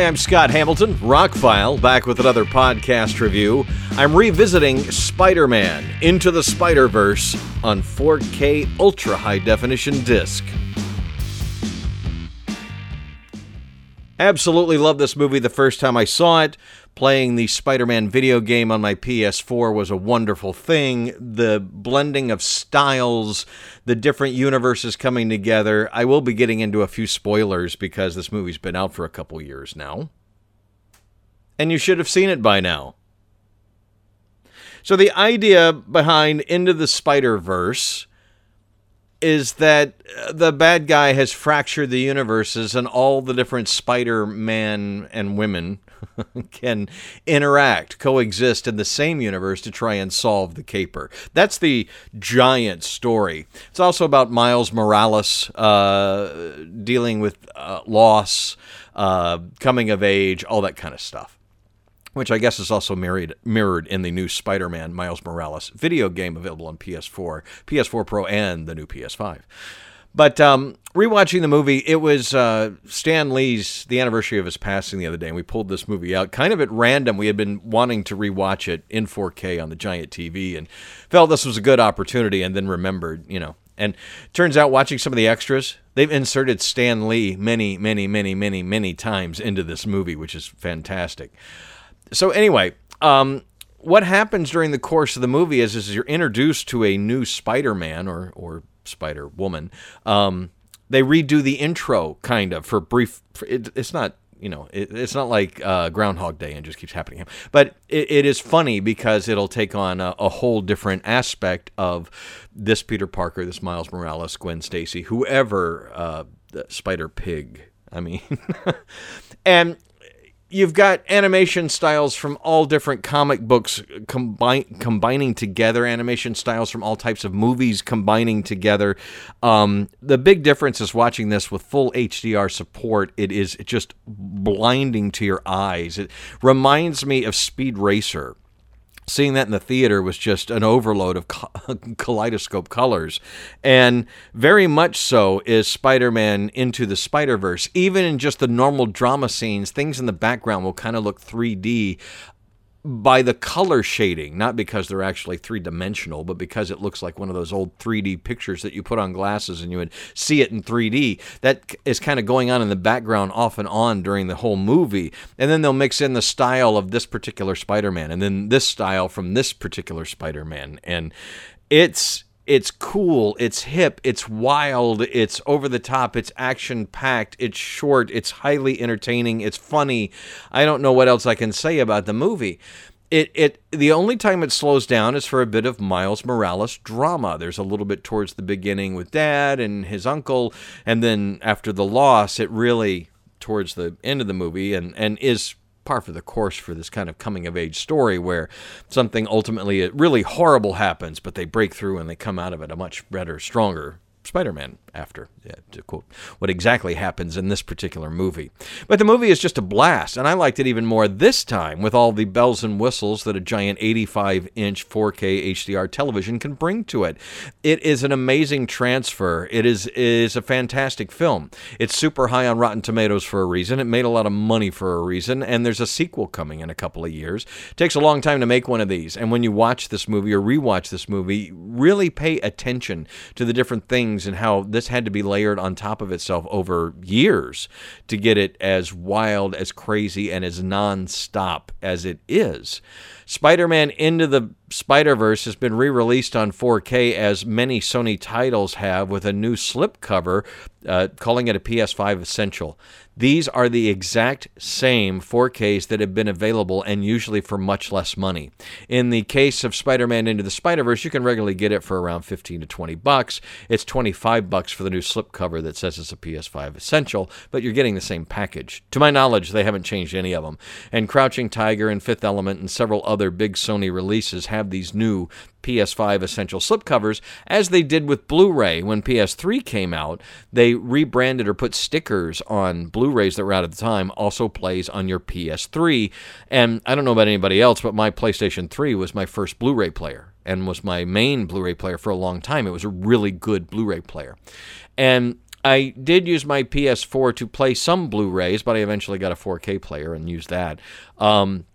Hi, I'm Scott Hamilton, Rockfile, back with another podcast review. I'm revisiting Spider Man Into the Spider Verse on 4K Ultra High Definition Disc. Absolutely loved this movie the first time I saw it. Playing the Spider Man video game on my PS4 was a wonderful thing. The blending of styles, the different universes coming together. I will be getting into a few spoilers because this movie's been out for a couple years now. And you should have seen it by now. So, the idea behind Into the Spider Verse is that uh, the bad guy has fractured the universes and all the different Spider Man and women can interact, coexist in the same universe to try and solve the caper. That's the giant story. It's also about Miles Morales uh, dealing with uh, loss, uh, coming of age, all that kind of stuff which I guess is also mirrored, mirrored in the new Spider Man Miles Morales video game available on PS4, PS4 Pro, and the new PS5. But um, rewatching the movie, it was uh, Stan Lee's the anniversary of his passing the other day, and we pulled this movie out kind of at random. We had been wanting to rewatch it in 4K on the giant TV, and felt this was a good opportunity, and then remembered, you know. And turns out, watching some of the extras, they've inserted Stan Lee many, many, many, many, many times into this movie, which is fantastic. So anyway, um, what happens during the course of the movie is, is you're introduced to a new Spider-Man or or Spider-Woman. Um, they redo the intro kind of for brief. For, it, it's not you know it, it's not like uh, Groundhog Day and just keeps happening. But it, it is funny because it'll take on a, a, whole different aspect of this Peter Parker, this Miles Morales, Gwen Stacy, whoever uh, Spider Pig. I mean, and you've got animation styles from all different comic books combine, combining together animation styles from all types of movies combining together. Um, the big difference is watching this with full hdr support. It is just blinding to your eyes. It reminds me of speed racer seeing that in the theater was just an overload of kaleidoscope colors. And very much so is Spider Man into the Spider Verse. Even in just the normal drama scenes, things in the background will kind of look 3D by the color shading, not because they're actually three dimensional, but because it looks like one of those old 3D pictures that you put on glasses and you would see it in 3D. That is kind of going on in the background off and on during the whole movie. And then they'll mix in the style of this particular Spider Man and then this style from this particular Spider Man. And it's it's cool, it's hip, it's wild, it's over the top, it's action packed, it's short, it's highly entertaining, it's funny. I don't know what else I can say about the movie. It it the only time it slows down is for a bit of Miles Morales drama. There's a little bit towards the beginning with dad and his uncle and then after the loss it really towards the end of the movie and and is par for the course for this kind of coming of age story where something ultimately really horrible happens, but they break through and they come out of it a much better, stronger Spider Man after, yeah, to quote what exactly happens in this particular movie. But the movie is just a blast, and I liked it even more this time with all the bells and whistles that a giant 85 inch 4K HDR television can bring to it. It is an amazing transfer. It is, is a fantastic film. It's super high on Rotten Tomatoes for a reason. It made a lot of money for a reason, and there's a sequel coming in a couple of years. It takes a long time to make one of these, and when you watch this movie or rewatch this movie, really pay attention to the different things and how this had to be layered on top of itself over years to get it as wild, as crazy, and as non-stop as it is. Spider-Man Into the Spider-Verse has been re-released on 4K as many Sony titles have with a new slipcover uh, calling it a PS5 Essential. These are the exact same 4Ks that have been available and usually for much less money. In the case of Spider-Man Into the Spider-Verse, you can regularly get it for around 15 to 20 bucks. It's 25 bucks for the new slipcover that says it's a PS5 Essential, but you're getting the same package. To my knowledge, they haven't changed any of them. And Crouching Tiger and Fifth Element and several other big Sony releases have these new PS5 Essential slipcovers, as they did with Blu ray when PS3 came out. They rebranded or put stickers on Blu rays that were out at the time, also plays on your PS3. And I don't know about anybody else, but my PlayStation 3 was my first Blu ray player and was my main Blu ray player for a long time. It was a really good Blu ray player. And I did use my PS4 to play some Blu-rays, but I eventually got a 4K player and used that. Um,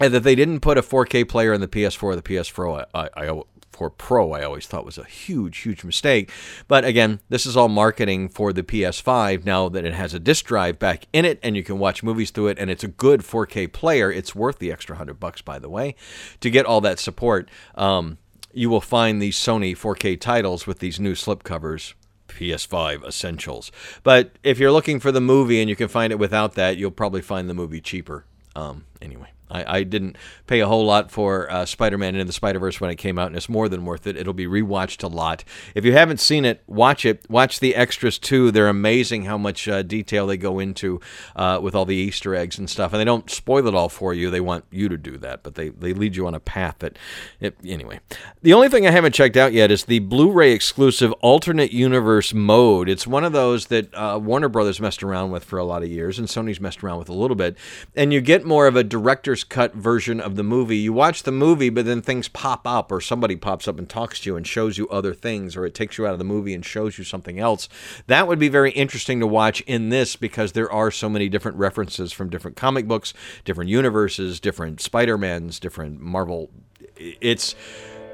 and that they didn't put a 4K player in the PS4 or the PS4, I, I, for Pro, I always thought was a huge, huge mistake. But again, this is all marketing for the PS5 now that it has a disc drive back in it and you can watch movies through it and it's a good 4K player. It's worth the extra hundred bucks, by the way, to get all that support. Um, you will find these Sony 4K titles with these new slipcovers PS5 Essentials. But if you're looking for the movie and you can find it without that, you'll probably find the movie cheaper. Um, anyway. I, I didn't pay a whole lot for uh, Spider-Man into the Spider-Verse when it came out, and it's more than worth it. It'll be rewatched a lot. If you haven't seen it, watch it. Watch the extras too. They're amazing how much uh, detail they go into uh, with all the Easter eggs and stuff. And they don't spoil it all for you. They want you to do that, but they, they lead you on a path that. It, anyway, the only thing I haven't checked out yet is the Blu-ray exclusive alternate universe mode. It's one of those that uh, Warner Brothers messed around with for a lot of years, and Sony's messed around with a little bit. And you get more of a director's director's cut version of the movie. You watch the movie, but then things pop up, or somebody pops up and talks to you and shows you other things, or it takes you out of the movie and shows you something else. That would be very interesting to watch in this because there are so many different references from different comic books, different universes, different Spider-Mans, different Marvel. It's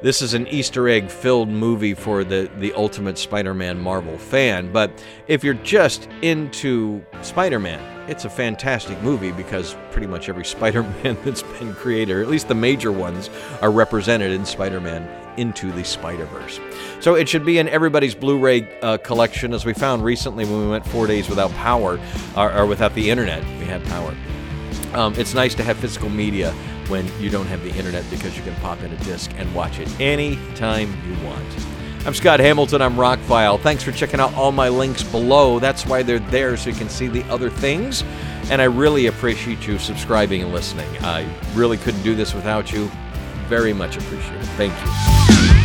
this is an Easter egg filled movie for the, the ultimate Spider Man Marvel fan. But if you're just into Spider Man, it's a fantastic movie because pretty much every Spider Man that's been created, or at least the major ones, are represented in Spider Man Into the Spider Verse. So it should be in everybody's Blu ray uh, collection, as we found recently when we went four days without power, or, or without the internet. We had power. Um, it's nice to have physical media when you don't have the internet because you can pop in a disc and watch it anytime you want. I'm Scott Hamilton. I'm Rockfile. Thanks for checking out all my links below. That's why they're there so you can see the other things. And I really appreciate you subscribing and listening. I really couldn't do this without you. Very much appreciated. Thank you.